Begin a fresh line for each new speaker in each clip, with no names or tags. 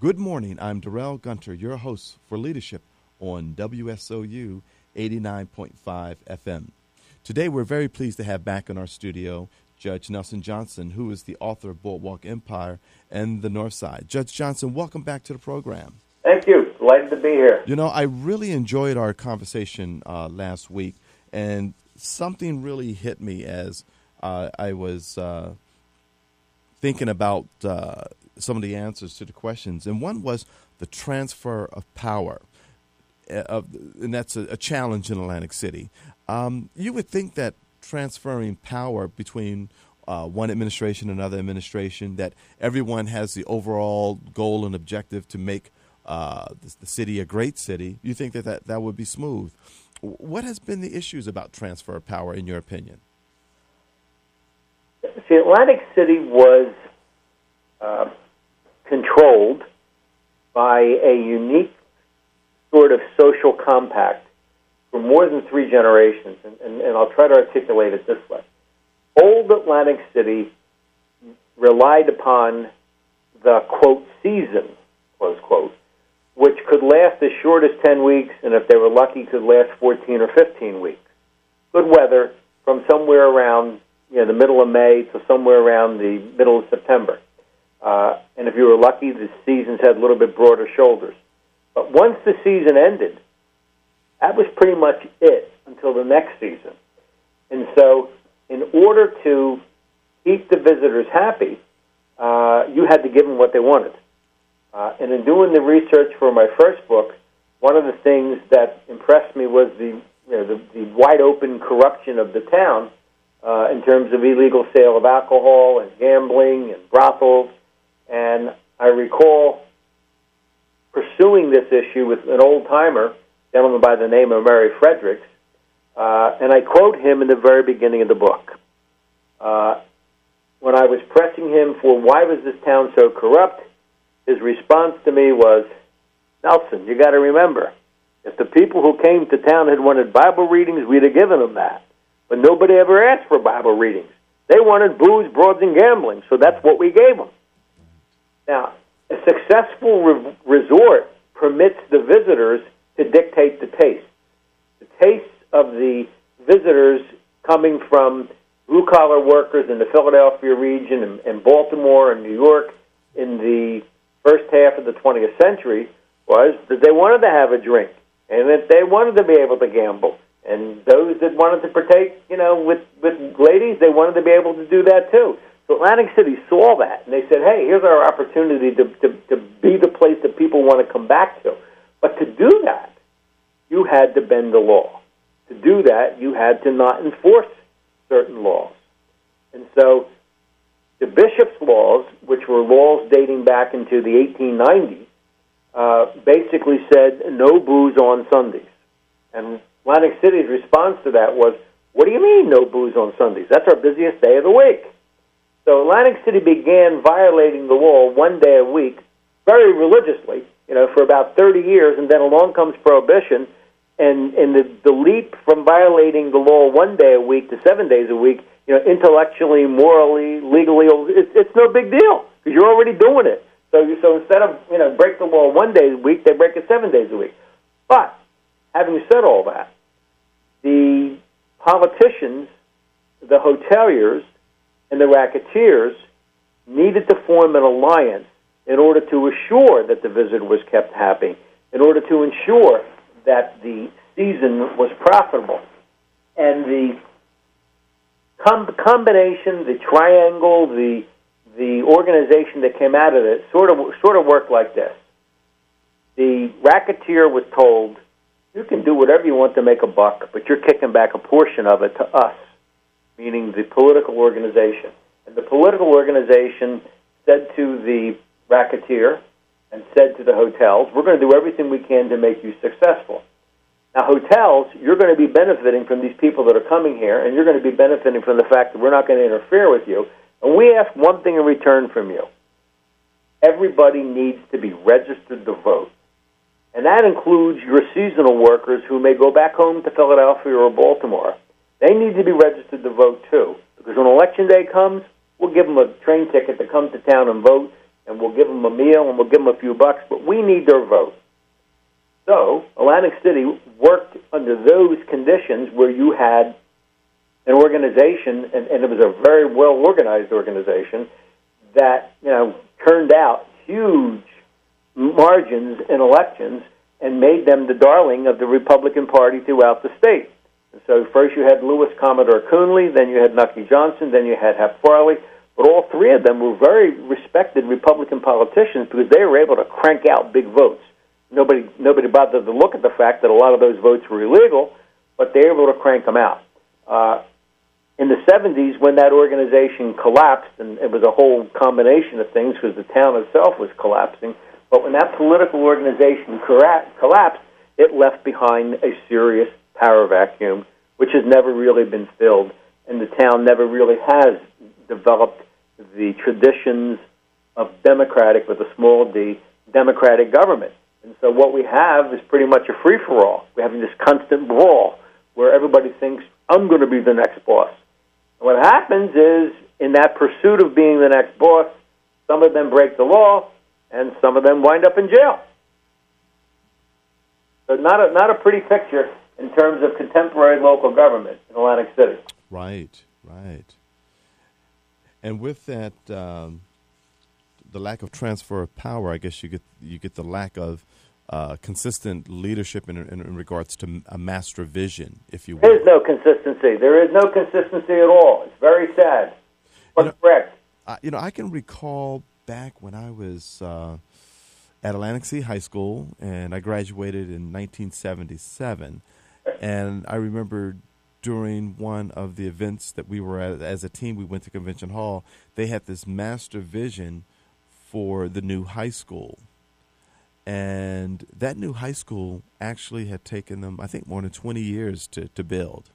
Good morning. I'm Darrell Gunter, your host for Leadership on WSOU 89.5 FM. Today, we're very pleased to have back in our studio Judge Nelson Johnson, who is the author of Boardwalk Empire and the North Side. Judge Johnson, welcome back to the program.
Thank you. Delighted to be here.
You know, I really enjoyed our conversation uh, last week, and something really hit me as uh, I was uh, thinking about uh, some of the answers to the questions. And one was the transfer of power, uh, and that's a, a, challenge in Atlantic City. Um, you would think that transferring power between uh, one administration and another administration, that everyone has the overall goal and objective to make uh, the, the, city a great city, you think that, that that would be smooth. What has been the issues about transfer of power, in your opinion?
See, Atlantic City was uh, controlled by a unique sort of social compact for more than three generations, and, and, and I'll try to articulate it this way. Old Atlantic City relied upon the quote season, close quote, which could last as short as 10 weeks, and if they were lucky, could last 14 or 15 weeks. Good weather from somewhere around you know, the middle of May to somewhere around the middle of September. Uh, and if you were lucky, the seasons had a little bit broader shoulders. But once the season ended, that was pretty much it until the next season. And so, in order to keep the visitors happy, uh, you had to give them what they wanted. Uh, and in doing the research for my first book, one of the things that impressed me was the, you know, the, the wide open corruption of the town uh, in terms of illegal sale of alcohol and gambling and brothels. And I recall pursuing this issue with an old timer, gentleman by the name of Murray Fredericks, uh, and I quote him in the very beginning of the book. Uh, when I was pressing him for why was this town so corrupt, his response to me was, Nelson, you got to remember, if the people who came to town had wanted Bible readings, we'd have given them that. But nobody ever asked for Bible readings. They wanted booze, broads, and gambling, so that's what we gave them. Now, a successful re- resort permits the visitors to dictate the taste. The taste of the visitors coming from blue collar workers in the Philadelphia region and, and Baltimore and New York in the first half of the 20th century was that they wanted to have a drink and that they wanted to be able to gamble. And those that wanted to partake, you know, with, with ladies, they wanted to be able to do that too. So Atlantic City saw that, and they said, "Hey, here's our opportunity to, to, to be the place that people want to come back to." But to do that, you had to bend the law. To do that, you had to not enforce certain laws. And so the bishop's laws, which were laws dating back into the 1890s, uh, basically said no booze on Sundays. And Atlantic City's response to that was, What do you mean no booze on Sundays? That's our busiest day of the week. So Atlantic City began violating the law one day a week, very religiously, you know, for about 30 years, and then along comes prohibition, and and the, the leap from violating the law one day a week to seven days a week, you know, intellectually, morally, legally, it's, it's no big deal because you're already doing it. So you, so instead of you know break the law one day a week, they break it seven days a week. But having said all that, the politicians, the hoteliers, and the racketeers needed to form an alliance in order to assure that the visitor was kept happy, in order to ensure that the season was profitable. And the com- combination, the triangle, the the organization that came out of it sort of sort of worked like this. The racketeer was told, "You can do whatever you want to make a buck, but you're kicking back a portion of it to us." Meaning the political organization. And the political organization said to the racketeer and said to the hotels, We're going to do everything we can to make you successful. Now, hotels, you're going to be benefiting from these people that are coming here, and you're going to be benefiting from the fact that we're not going to interfere with you. And we ask one thing in return from you everybody needs to be registered to vote. And that includes your seasonal workers who may go back home to Philadelphia or Baltimore they need to be registered to vote too, because when election day comes, we'll give them a train ticket to come to town and vote, and we'll give them a meal and we'll give them a few bucks, but we need their vote. So Atlantic City worked under those conditions where you had an organization, and, and it was a very well organized organization that you know turned out huge margins in elections and made them the darling of the Republican Party throughout the state. So first you had Louis Commodore Kuehnle, then you had Nucky Johnson, then you had Hap Farley, but all three of them were very respected Republican politicians because they were able to crank out big votes. Nobody nobody bothered to look at the fact that a lot of those votes were illegal, but they were able to crank them out. Uh, in the 70s, when that organization collapsed, and it was a whole combination of things because the town itself was collapsing, but when that political organization collapsed, it left behind a serious power vacuum, which has never really been filled, and the town never really has developed the traditions of democratic, with a small d, democratic government. And so what we have is pretty much a free for all. We're having this constant brawl where everybody thinks, I'm going to be the next boss. And what happens is, in that pursuit of being the next boss, some of them break the law, and some of them wind up in jail. So not a, not a pretty picture in terms of contemporary local government in Atlantic City.
Right, right. And with that, um, the lack of transfer of power, I guess you get you get the lack of uh, consistent leadership in, in, in, regards to a master vision, if you will.
There is no consistency. There is no consistency at all. It's very sad. But you know, correct.
I, you know, I can recall back when I was uh, at Atlantic City High School, and I graduated in 1977. And I remember during one of the events that we were at as a team, we went to Convention Hall. They had this master vision for the new high school. And that new high school actually had taken them, I think, more than 20 years to, to build.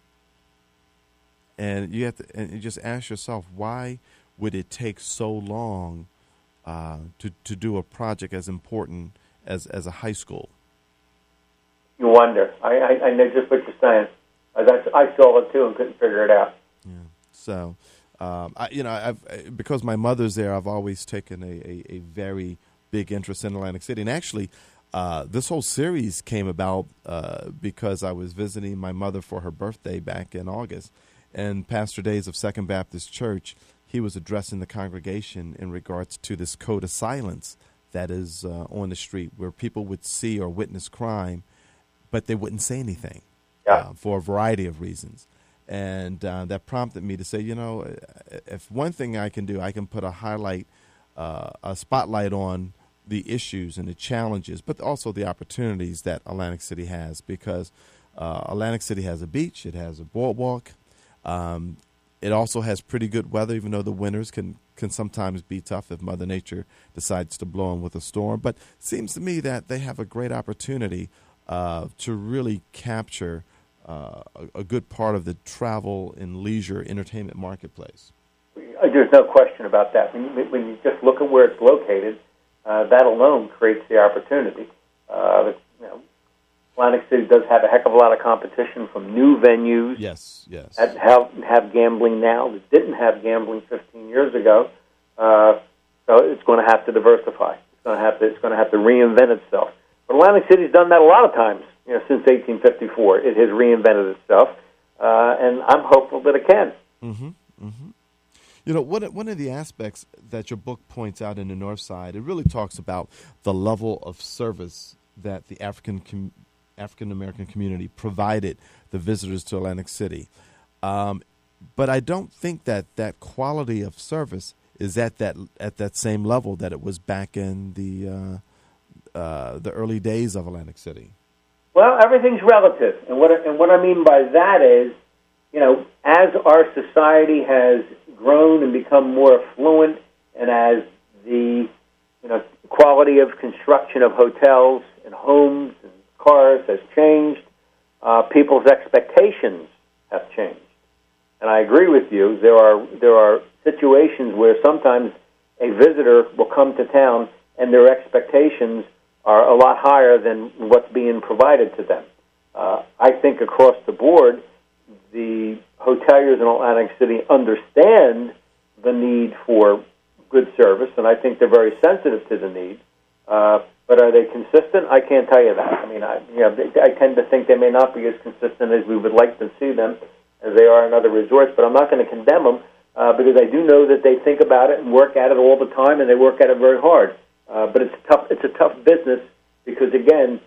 And you have to and you just ask yourself, why would it take so long uh, to to do a project as important as as a high school?
You wonder. I I, I know just what you're saying. I, I saw it too and couldn't figure it out.
Yeah. So, um, I, you know, I've because my mother's there. I've always taken a, a, a very big interest in Atlantic City, and actually. Uh, this whole series came about uh, because I was visiting my mother for her birthday back in August, and Pastor Days of Second Baptist Church he was addressing the congregation in regards to this code of silence that is uh, on the street where people would see or witness crime, but they wouldn't say anything
yeah.
uh, for a variety of reasons. And uh, that prompted me to say, you know, if one thing I can do, I can put a highlight, uh, a spotlight on the issues and the challenges, but also the opportunities that Atlantic City has because uh, Atlantic City has a beach, it has a boardwalk. Um, it also has pretty good weather, even though the winters can can sometimes be tough if Mother Nature decides to blow in with a storm. But it seems to me that they have a great opportunity uh, to really capture uh, a, a, good part of the travel and leisure entertainment marketplace.
Uh, there's no question about that. When you, when you just look at where it's located, uh, that alone creates the opportunity. Uh, you know, Atlantic City does have a heck of a lot of competition from new venues.
Yes, yes.
That have have gambling now that didn't have gambling 15 years ago. Uh, so it's going to have to diversify. It's going to have to it's going to have to reinvent itself. But Atlantic City's done that a lot of times. You know, since 1854, it has reinvented itself, uh, and I'm hopeful that it can.
Mm-hmm. Mm-hmm. You know, one one of the aspects that your book points out in the North Side, it really talks about the level of service that the African com- African American community provided the visitors to Atlantic City. Um, but I don't think that that quality of service is at that at that same level that it was back in the uh, uh, the early days of Atlantic City.
Well, everything's relative, and what and what I mean by that is, you know, as our society has grown and become more affluent, and as the you know quality of construction of hotels and homes and cars has changed. Uh, people's expectations have changed, and I agree with you. There are there are situations where sometimes a visitor will come to town and their expectations are a lot higher than what's being provided to them. Uh, I think across the board, the hoteliers in Atlantic City understand the need for good service, and I think they're very sensitive to the need. Uh, but are they consistent? I can't tell you that. I mean, I, you know, I tend to think they may not be as consistent as we would like to see them, as they are in other resorts. But I'm not going to condemn them uh, because I do know that they think about it and work at it all the time, and they work at it very hard. Uh, but it's tough. It's a tough business because again,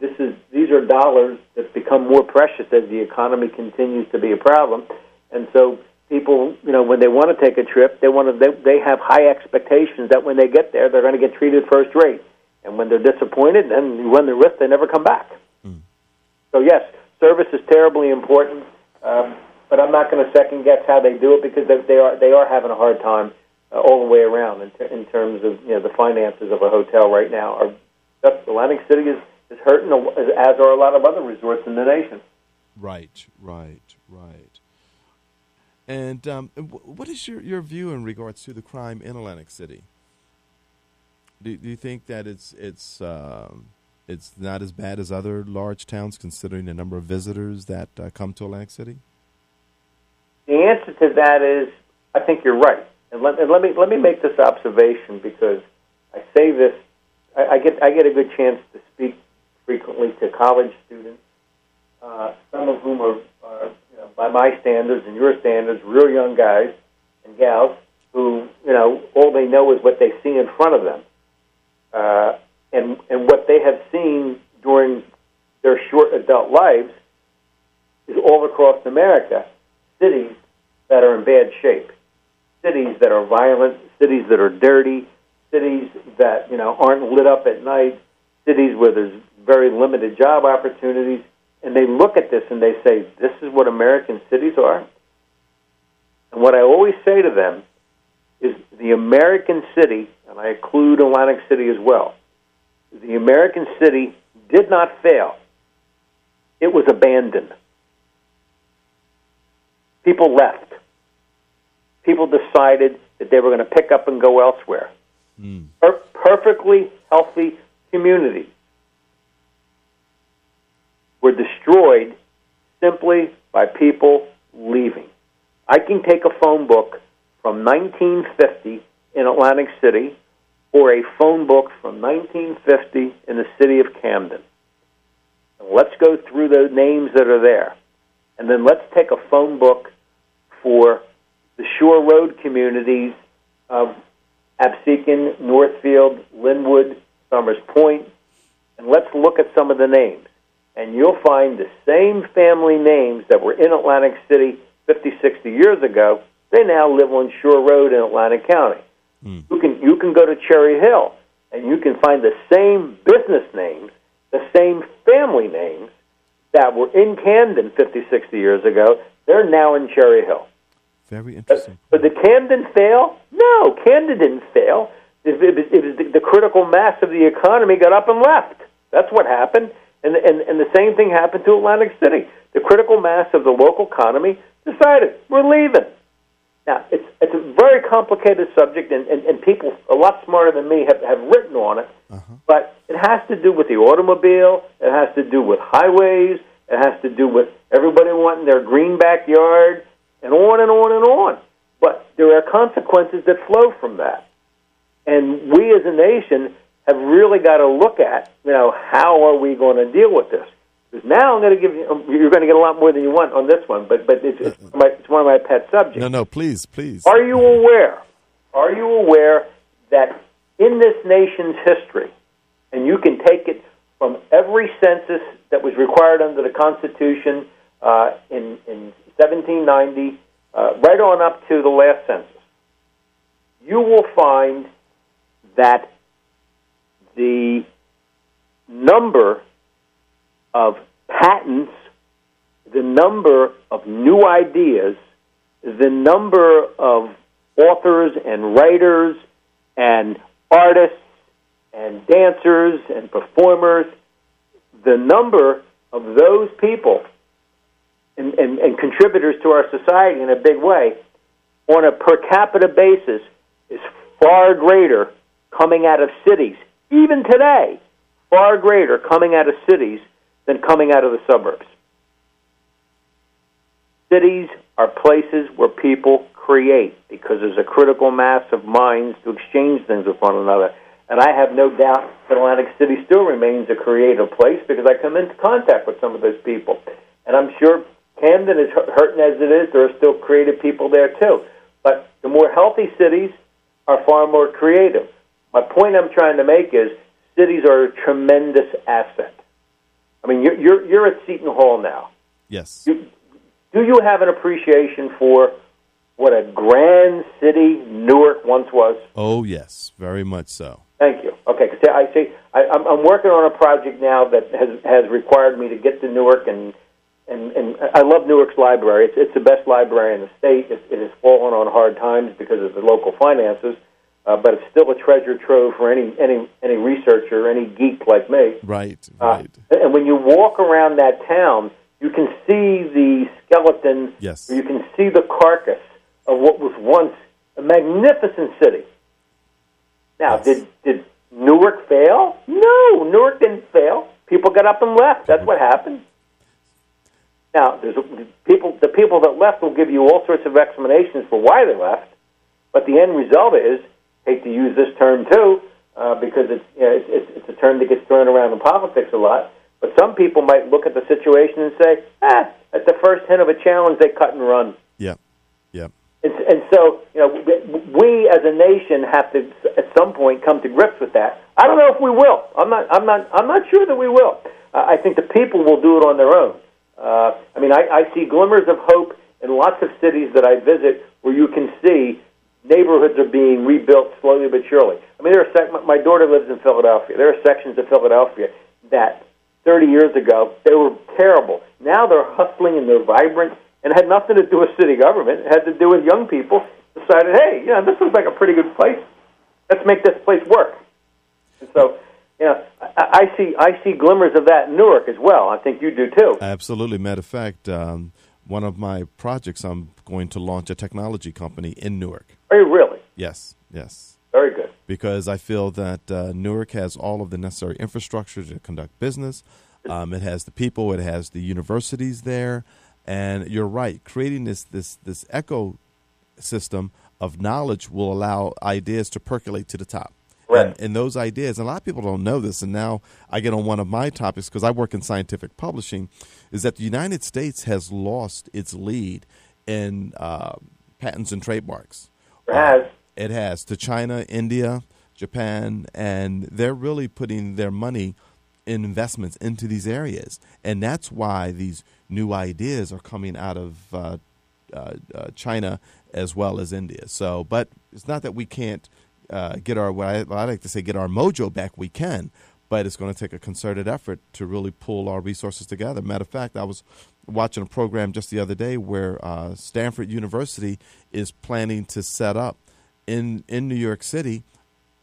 this is these are dollars that become more precious as the economy continues to be a problem, and so people, you know, when they want to take a trip, they want to they, they have high expectations that when they get there, they're going to get treated first rate, and when they're disappointed, then you run the risk they never come back. Mm. So yes, service is terribly important, um, but I'm not going to second guess how they do it because they, they are they are having a hard time uh, all the way around in, ter- in terms of you know the finances of a hotel right now. Our, Atlantic City is is hurting, as are a lot of other resorts in the nation.
Right, right, right. And um, what is your, your view in regards to the crime in Atlantic City? Do, do you think that it's it's um, it's not as bad as other large towns, considering the number of visitors that uh, come to Atlantic City?
The answer to that is, I think you're right. And let, and let me let me make this observation because I say this, I, I get I get a good chance to speak frequently to college students, uh, some of whom are, are you know, by my standards and your standards, real young guys and gals who, you know, all they know is what they see in front of them. Uh, and, and what they have seen during their short adult lives is all across America, cities that are in bad shape, cities that are violent, cities that are dirty, cities that, you know, aren't lit up at night, cities where there's very limited job opportunities, and they look at this and they say, This is what American cities are. And what I always say to them is the American city, and I include Atlantic City as well, the American city did not fail, it was abandoned. People left. People decided that they were going to pick up and go elsewhere. Mm. Per- perfectly healthy community were destroyed simply by people leaving. I can take a phone book from 1950 in Atlantic City or a phone book from 1950 in the city of Camden. And let's go through the names that are there. And then let's take a phone book for the Shore Road communities of Absecon, Northfield, Linwood, Somers Point, and let's look at some of the names and you'll find the same family names that were in Atlantic City 50, 60 years ago. They now live on Shore Road in Atlantic County. Mm. You can you can go to Cherry Hill and you can find the same business names, the same family names that were in Camden 50, 60 years ago. They're now in Cherry Hill.
Very interesting.
But, but did Camden fail? No, Camden didn't fail. It, it, it, it the, the critical mass of the economy got up and left. That's what happened. And, and, and the same thing happened to Atlantic City. The critical mass of the local economy decided we're leaving. Now, it's, it's a very complicated subject, and, and, and people a lot smarter than me have, have written on it. Uh-huh. But it has to do with the automobile, it has to do with highways, it has to do with everybody wanting their green backyard, and on and on and on. But there are consequences that flow from that. And we as a nation have really got to look at, you know, how are we going to deal with this? Because now I'm going to give you, um, you're going to get a lot more than you want on this one, but but it's, it's, my, it's one of my pet subjects.
No, no, please, please.
Are you aware? Are you aware that in this nation's history, and you can take it from every census that was required under the Constitution uh, in in 1790, uh, right on up to the last census, you will find that the number of patents, the number of new ideas, the number of authors and writers and artists and dancers and performers, the number of those people and, and, and, contributors to our society in a big way on a per capita basis is far greater coming out of cities even today, far greater coming out of cities than coming out of the suburbs. Cities are places where people create because there's a critical mass of minds to exchange things with one another. And I have no doubt that Atlantic City still remains a creative place because I come into contact with some of those people. And I'm sure Camden is hurting as it is. There are still creative people there too. But the more healthy cities are far more creative. My point I'm trying to make is cities are a tremendous asset. I mean, you're you're, you're at Seton Hall now.
Yes.
You, do you have an appreciation for what a grand city Newark once was?
Oh yes, very much so.
Thank you. Okay, cause I see. I, I'm, I'm working on a project now that has has required me to get to Newark, and and and I love Newark's library. It's it's the best library in the state. It, it has fallen on hard times because of the local finances, uh, but it's still a treasure trove for any any any researcher, any geek like me.
Right.
Uh,
Right.
and when you walk around that town, you can see the skeleton.
Yes.
or You can see the carcass of what was once a magnificent city. Now,
Yes.
did did Newark fail? No, Newark didn't fail. People got up and left. That's what happened. Now, there's people. The people that left will give you all sorts of explanations for why they left, but the end result is hate to use this term too uh, because it's, you know, it's it's a term that gets thrown around in politics a lot. But some people might look at the situation and say, ah, at the first hint of a challenge, they cut and run.
Yep.
And, and so, you know, we as a nation have to at some point come to grips with that. I don't know if we will. I'm not. I'm not. I'm not sure that we will. Uh, I think the people will do it on their own. Uh, I mean, I, I see glimmers of hope in lots of cities that I visit where you can see neighborhoods are being rebuilt slowly but surely. I mean, there are sec- my daughter lives in Philadelphia. There are sections of Philadelphia that 30 years ago they were terrible. Now they're hustling and they're vibrant, and it had nothing to do with city government. It had to do with young people decided, hey, you know, this looks like a pretty good place. Let's make this place work. And so, you know, I, I see I see glimmers of that in Newark as well. I think you do too.
Absolutely. Matter of fact, um, one of my projects, I'm going to launch a technology company in Newark.
Are you really?
Yes. Yes.
Very good.
because I feel that uh, Newark has all of the necessary infrastructure to conduct business. Um, it has the people, it has the universities there, and you're right. Creating this this this ecosystem of knowledge will allow ideas to percolate to the top.
Right.
And, and those ideas, and a lot of people don't know this, and now I get on one of my topics because I work in scientific publishing, is that the United States has lost its lead in uh, patents and trademarks.
It has.
It has to China, India, Japan, and they're really putting their money in investments into these areas, and that's why these new ideas are coming out of uh, uh, uh, China as well as India. So, but it's not that we can't uh, get our what I, what I like to say get our mojo back. We can, but it's going to take a concerted effort to really pull our resources together. Matter of fact, I was watching a program just the other day where uh, Stanford University is planning to set up in in New York City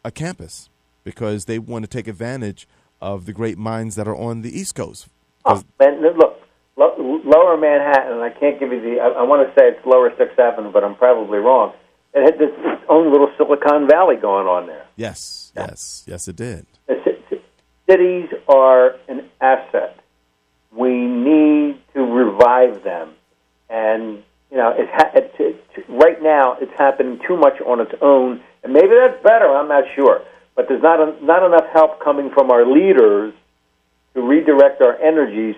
a campus because they want to take advantage of the great minds that are on the East Coast.
Oh, look, lo- Lower Manhattan, I can't give you the. I, I want to say it's Lower Sixth Avenue, but I'm probably wrong. It had this its own little Silicon Valley going on there.
Yes, yes, yes, it did.
The ci- ci- Cities are an asset. We need to revive them, and you know, it's, ha- it's, it's right now it's happening too much on its own, and maybe that's better. I'm not sure, but there's not a, not enough help coming from our leaders to redirect our energies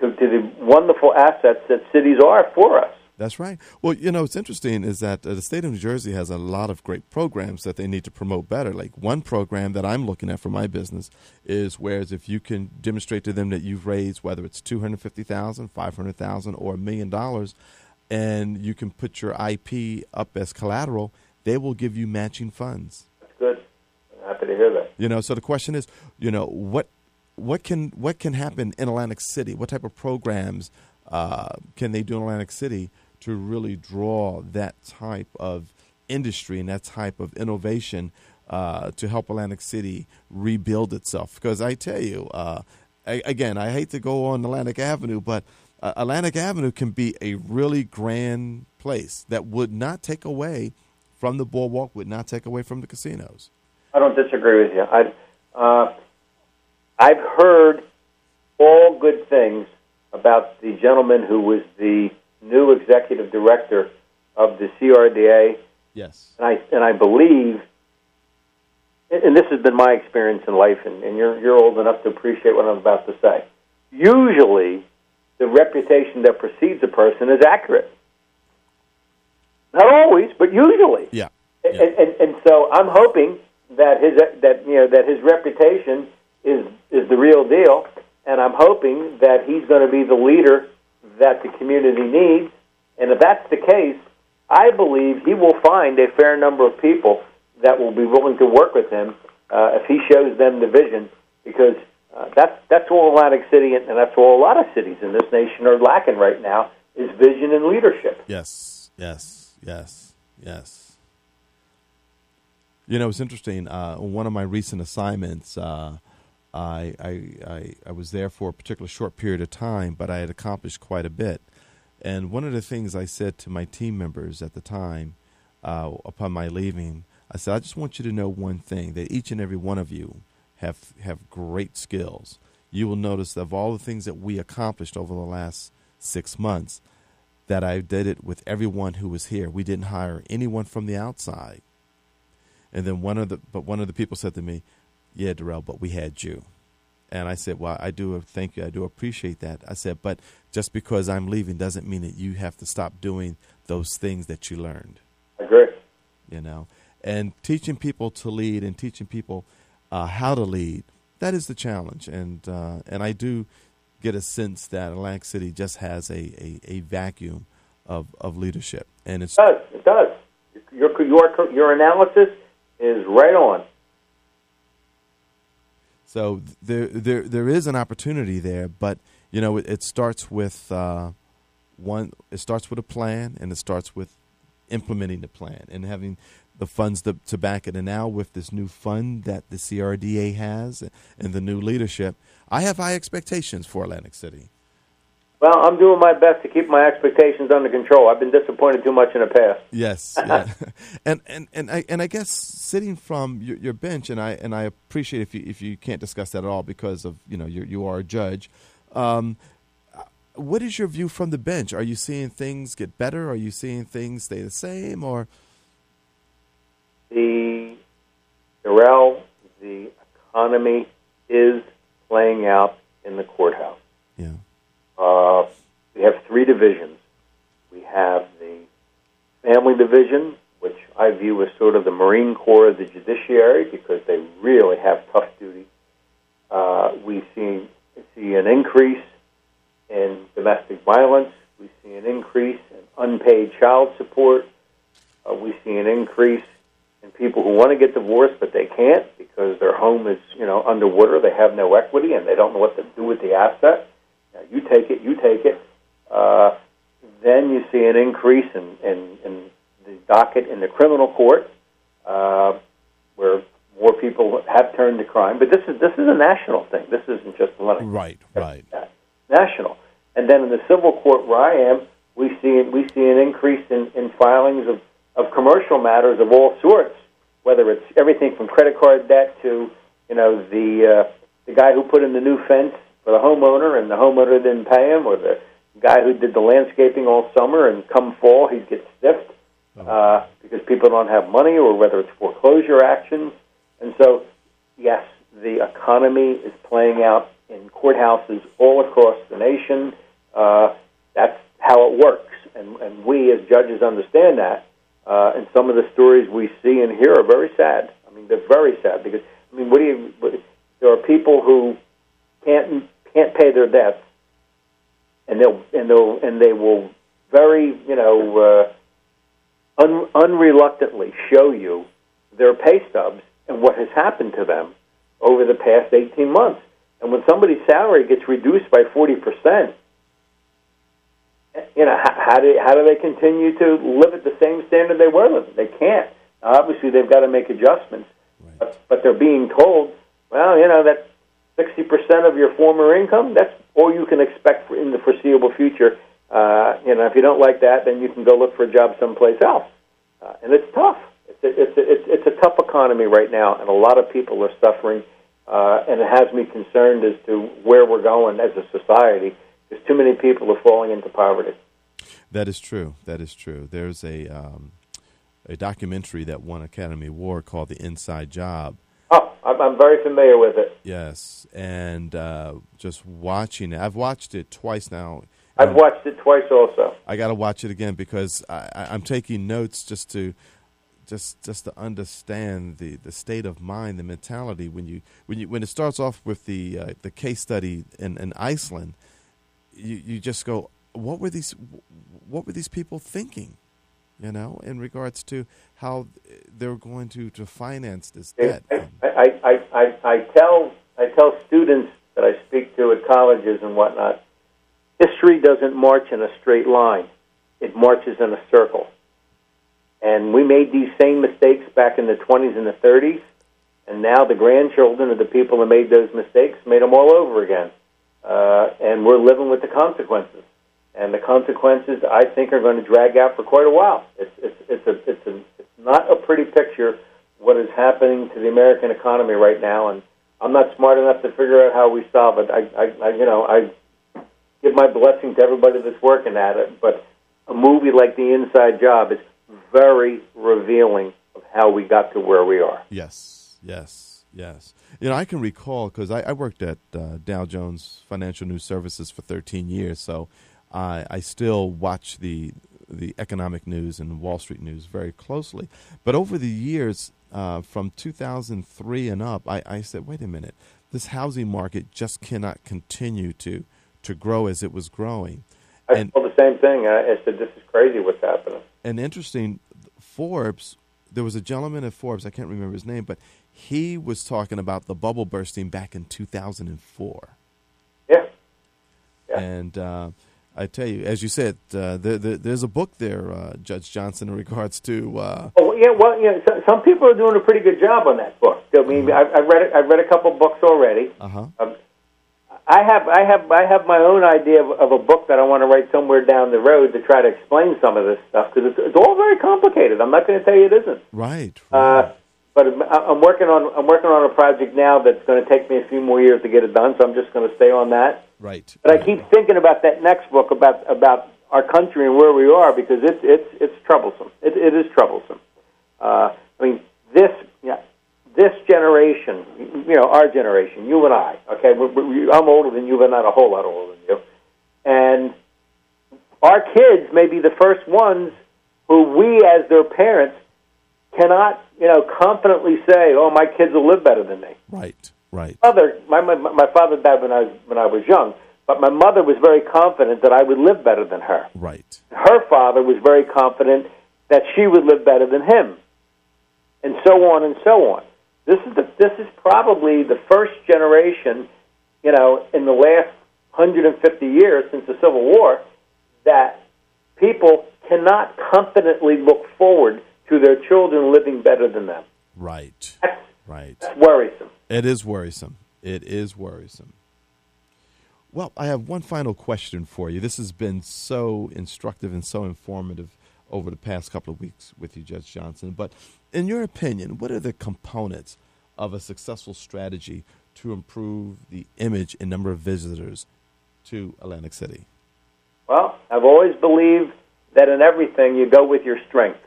to, to the wonderful assets that cities are for us.
That's right. Well, you know, what's interesting is that uh, the state of New Jersey has a lot of great programs that they need to promote better. Like one program that I'm looking at for my business is whereas if you can demonstrate to them that you've raised whether it's 250,000, 500,000 or a million dollars and you can put your IP up as collateral, they will give you matching funds.
That's good. I'm happy to hear that.
You know, so the question is, you know, what what can what can happen in Atlantic City? What type of programs uh, can they do in Atlantic City to really draw that type of industry and that type of innovation uh, to help Atlantic City rebuild itself? Because I tell you, uh, a- again, I hate to go on Atlantic Avenue, but uh, Atlantic Avenue can be a really grand place that would not take away from the boardwalk, would not take away from the casinos.
I don't disagree with you. I, uh, I've heard all good things about the gentleman who was the new executive director of the CRDA,
Yes.
and I and I believe, and this has been my experience in life, and, and you're you're old enough to appreciate what I'm about to say. Usually, the reputation that precedes a person is accurate. Not always, but usually.
Yeah.
And, and, and so I'm hoping that his that you know that his reputation is is the real deal, and I'm hoping that he's going to be the leader that the community needs. And if that's the case, I believe he will find a fair number of people that will be willing to work with him uh, if he shows them the vision, because uh, that's that's all Atlantic City and, that's all a lot of cities in this nation are lacking right now is vision and leadership.
Yes, yes, yes, yes. You know, it's interesting. Uh, one of my recent assignments, uh, I, I, I, was there for a particular short period of time, but I had accomplished quite a bit. And one of the things I said to my team members at the time, uh, upon my leaving, I said, I just want you to know one thing: that each and every one of you have have great skills. You will notice of all the things that we accomplished over the last six months, that I did it with everyone who was here. We didn't hire anyone from the outside. And then one of the but one of the people said to me, "Yeah, Darrell, but we had you." And I said, "Well, I do thank you. I do appreciate that." I said, "But just because I'm leaving doesn't mean that you have to stop doing those things that you learned."
I agree.
You know, and teaching people to lead and teaching people uh, how to lead that is the challenge. And uh, and I do get a sense that Atlantic City just has a, a, a vacuum of, of leadership, and it's
It does. It does. Your your your analysis is right on.
So there, there, there is an opportunity there, but you know, it, it starts with uh, one. It starts with a plan, and it starts with implementing the plan and having the funds to, to back it. And now with this new fund that the CRDA has and the new leadership, I have high expectations for Atlantic City.
Well, I'm doing my best to keep my expectations under control. I've been disappointed too much in the past.
Yes, yeah. and and and I and I guess sitting from your, your bench, and I and I appreciate if you if you can't discuss that at all because of you know you you are a judge. Um, what is your view from the bench? Are you seeing things get better? Are you seeing things stay the same? Or
the Darrell, the economy is playing out in the courthouse.
yeah,
we have three divisions. We have the family division, which I view as sort of the Marine Corps of the judiciary because they really have tough duty. Uh, we see see an increase in domestic violence. We see an increase in unpaid child support. Uh, we see an increase in people who want to get divorced but they can't because their home is you know underwater. They have no equity and they don't know what to do with the asset. Now, you take it, you take it. Uh, then you see an increase in, in, in the docket in the criminal court, uh, where more people have turned to crime. But this is this is a national thing. This isn't just Atlantic.
right, right,
National. And then in the civil court where I am, we see we see an increase in, in filings of, of commercial matters of all sorts, whether it's everything from credit card debt to you know the uh, the guy who put in the new fence for the homeowner and the homeowner didn't pay him, or the guy who did the landscaping all summer and come fall he'd get stiffed uh, because people don't have money, or whether it's foreclosure actions. And so, yes, the economy is playing out in courthouses all across the nation. Uh, that's how it works, and, and we as judges understand that. Uh, and some of the stories we see and hear are very sad. I mean, they're very sad because I mean, what do you? What, there are people who can't can't pay their debts, and they'll and they'll and they will very you know uh, un, unreluctantly show you their pay stubs and what has happened to them over the past 18 months. And when somebody's salary gets reduced by 40 percent, you know how, how do how do they continue to live at the same standard they were living? They can't. Now, obviously, they've got to make adjustments,
right.
but, but they're being told, well, you know that 60 percent of your former income. That's all you can expect in the foreseeable future. Uh, you know, if you don't like that, then you can go look for a job someplace else. Uh, and it's tough. It's a, it's, a, it's, it's a tough economy right now, and a lot of people are suffering. Uh, and it has me concerned as to where we're going as a society, because too many people are falling into poverty.
That is true. That is true. There's a um, a documentary that won Academy Award called The Inside Job.
I'm, I'm very familiar with it.
Yes, and uh, just watching it, I've watched it twice now.
I've watched it twice also.
I got to watch it again because I, I, I'm taking notes just to just just to understand the, the state of mind, the mentality when you when you when it starts off with the uh, the case study in, in Iceland, you you just go, what were these what were these people thinking, you know, in regards to how they're going to, to finance this debt.
I, I, I, I, tell I tell students that I speak to at colleges and whatnot, history doesn't march in a straight line; it marches in a circle. And we made these same mistakes back in the 20s and the 30s, and now the grandchildren of the people that made those mistakes made them all over again. Uh, and we're living with the consequences. And the consequences, I think, are going to drag out for quite a while. It's, it's, it's, a, it's, a, it's not a pretty picture what is happening to the American economy right now. And I'm not smart enough to figure out how we solve it. I, I, I you know, I give my blessing to everybody that's working at it. But a movie like The Inside Job is very revealing of how we got to where we are.
Yes, yes, yes. You know, I can recall because I, I, worked at uh, Dow Jones Financial News Services for 13 years, so I, I still watch the the economic news and Wall Street news very closely. But over the years, uh, from 2003 and up, I, I said, wait a minute, this housing market just cannot continue to to grow as it was growing.
I and, the same thing. I, I said, this is crazy what's happening
and interesting, Forbes. There was a gentleman at Forbes. I can't remember his name, but he was talking about the bubble bursting back in 2004.
Yeah.
yeah. And uh, I tell you, as you said, uh, the, the, there's a book there, uh, Judge Johnson, in regards to.
Uh, oh yeah, well, yeah. So, some people are doing a pretty good job on that book. I mean, mm-hmm. I've, I've read I've read a couple books already.
Uh-huh. Um,
I have I have I have my own idea of, of a book that I want to write somewhere down the road to try to explain some of this stuff because it's, it's all very complicated. I'm not going to tell you it isn't.
Right.
Uh, right. Uh, but I'm working on I'm working on a project now that's going to take me a few more years to get it done. So I'm just going to stay on that.
Right.
But I keep thinking about that next book about about our country and where we are because it's it's it's troublesome. It, it is troublesome. Uh, I mean, this yeah, this generation, you know, our generation, you and I, okay, we, we, I'm older than you, but not a whole lot older than you, and our kids may be the first ones who we, as their parents, cannot, you know, confidently say, "Oh, my kids will live better than me."
Right, right.
Mother, my my, my father died when I was when I was young, but my mother was very confident that I would live better than her.
Right.
Her father was very confident that she would live better than him, and so on and so on. This is the, this is probably the first generation, you know, in the last 150 years since the Civil War that people cannot confidently look forward to their children living better than them.
Right.
That's,
right.
That's worrisome.
It is worrisome. It is worrisome. Well, I have one final question for you. This has been so instructive and so informative over the past couple of weeks with you, Judge Johnson. But in your opinion, what are the components of a successful strategy to improve the image and number of visitors to Atlantic City?
Well, I've always believed that in everything you go with your strength.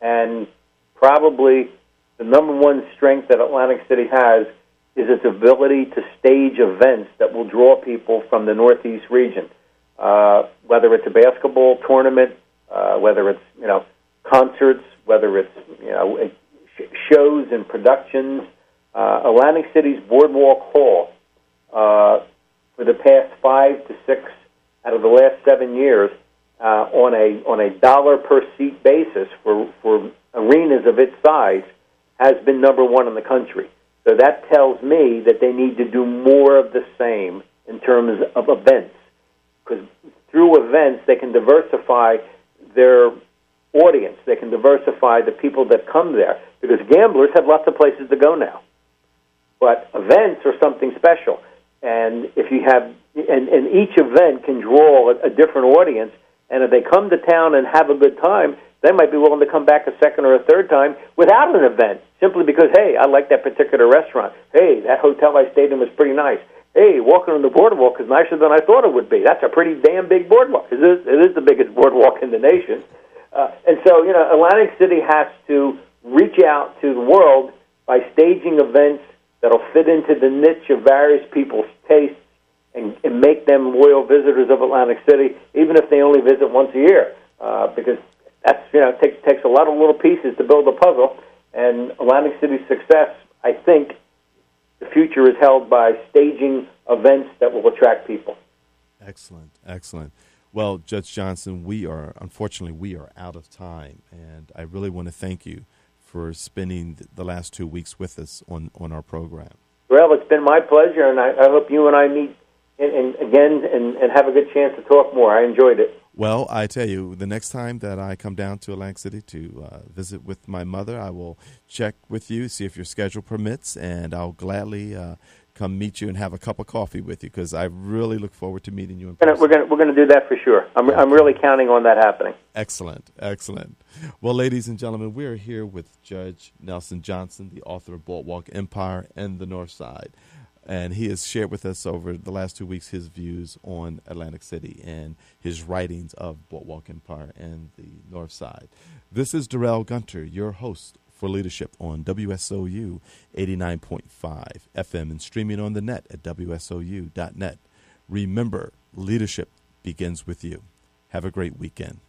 And probably the number one strength that Atlantic City has is its ability to stage events that will draw people from the Northeast region. Uh, whether it's a basketball tournament, uh, whether it's you know concerts, whether it's you know shows and productions. Uh, Atlantic City's Boardwalk Hall uh, for the past five to six out of the last seven years uh, on a on a dollar per seat basis for for arenas of its size has been number one in the country. So that tells me that they need to do more of the same in terms of events, because through events they can diversify their audience. They can diversify the people that come there because gamblers have lots of places to go now. But events are something special. And if you have, and, and each event can draw a, a different audience. And if they come to town and have a good time, they might be willing to come back a second or a third time without an event, simply because, hey, I like that particular restaurant. Hey, that hotel I stayed in was pretty nice. hey, walking on the boardwalk is nicer than I thought it would be. That's a pretty damn big boardwalk. It is, it is the biggest boardwalk in the nation. Uh, and so, you know, Atlantic City has to reach out to the world by staging events that'll fit into the niche of various people's tastes and, and make them loyal visitors of Atlantic City, even if they only visit once a year. Uh, because that's, you know, it takes, takes a lot of little pieces to build a puzzle. And Atlantic City's success, I think, the future is held by staging events that will attract people.
Excellent, excellent. Well, Judge Johnson, we are unfortunately we are out of time, and I really want to thank you for spending the last two weeks with us on on our program.
Well, it's been my pleasure, and I, I hope you and I meet and, and again and, and have a good chance to talk more. I enjoyed it.
Well, I tell you, the next time that I come down to Atlantic City to uh, visit with my mother, I will check with you, see if your schedule permits, and I'll gladly uh, come meet you and have a cup of coffee with you because I really look forward to meeting you in person.
We're going we're to do that for sure. I'm, okay. I'm really counting on that happening.
Excellent, excellent. Well, ladies and gentlemen, we're here with Judge Nelson Johnson, the author of Boardwalk Empire and the North Side and he has shared with us over the last two weeks his views on Atlantic City and his writings of Boardwalk Empire and the North Side. This is Darrell Gunter, your host for Leadership on WSOU 89.5 FM and streaming on the net at WSOU.net. Remember, leadership begins with you. Have a great weekend.